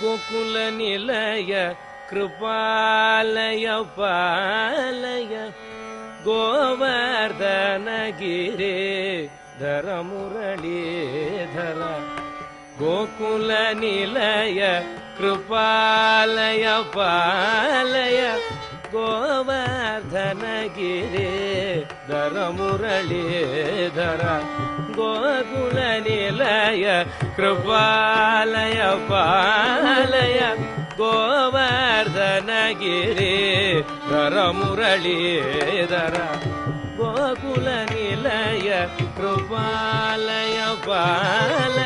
ಗೋಕುಲ ನಿಲಯ कृपालय पालय गोवर्धनगिरे धरमुरळी கோகுல நிலைய கிருபாலய பாலய கோவர்தனகிரி தர முரளிதர கோகுல நிலைய கிருபாலய பாலய கோவர்தனகிரி தர முரளிதர கோகுல நிலைய கிருபாலய பாலய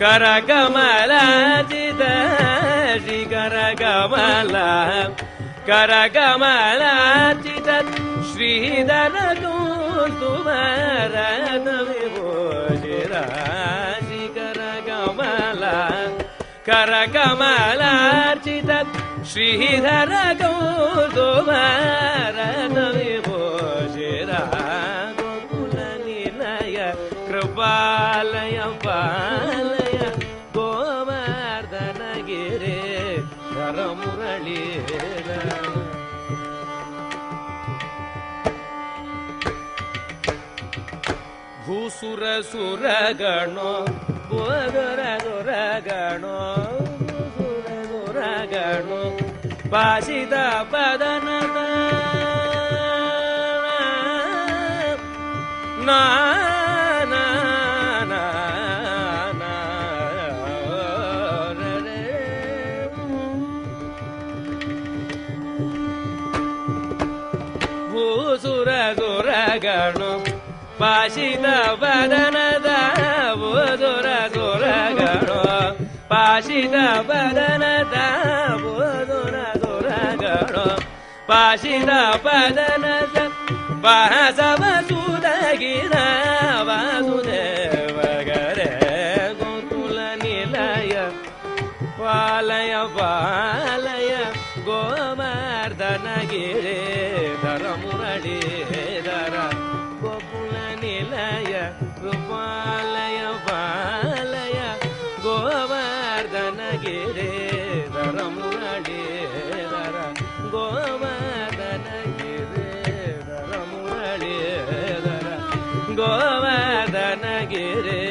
कर कमाला चिदी कर गमाला कर कमाला चिद श्रीदार तू तु राजराजी कर गमाला ಭೂಸುರ ಸುರಗಣೋ ಗುರ ಸುರಗಣೋ ಸುರ ಸುರಗಣೋ ಬಾಸಿದ ಬದನದ ನಾ ಭೂಸುರ ಸುರಗಣೋ पाी बादन दाबु दोरा गोरा गणो पाीगु दोरा दोरा गणो पादा बादन दासाु गिरा पालय गोमर्दना गिरे धर्म గోపాలయ బాలయ గోవర్ధన గిరేధరమురళీధర గోవర్ధన గిరేధరమురళీధర గోవర్ధన గిరే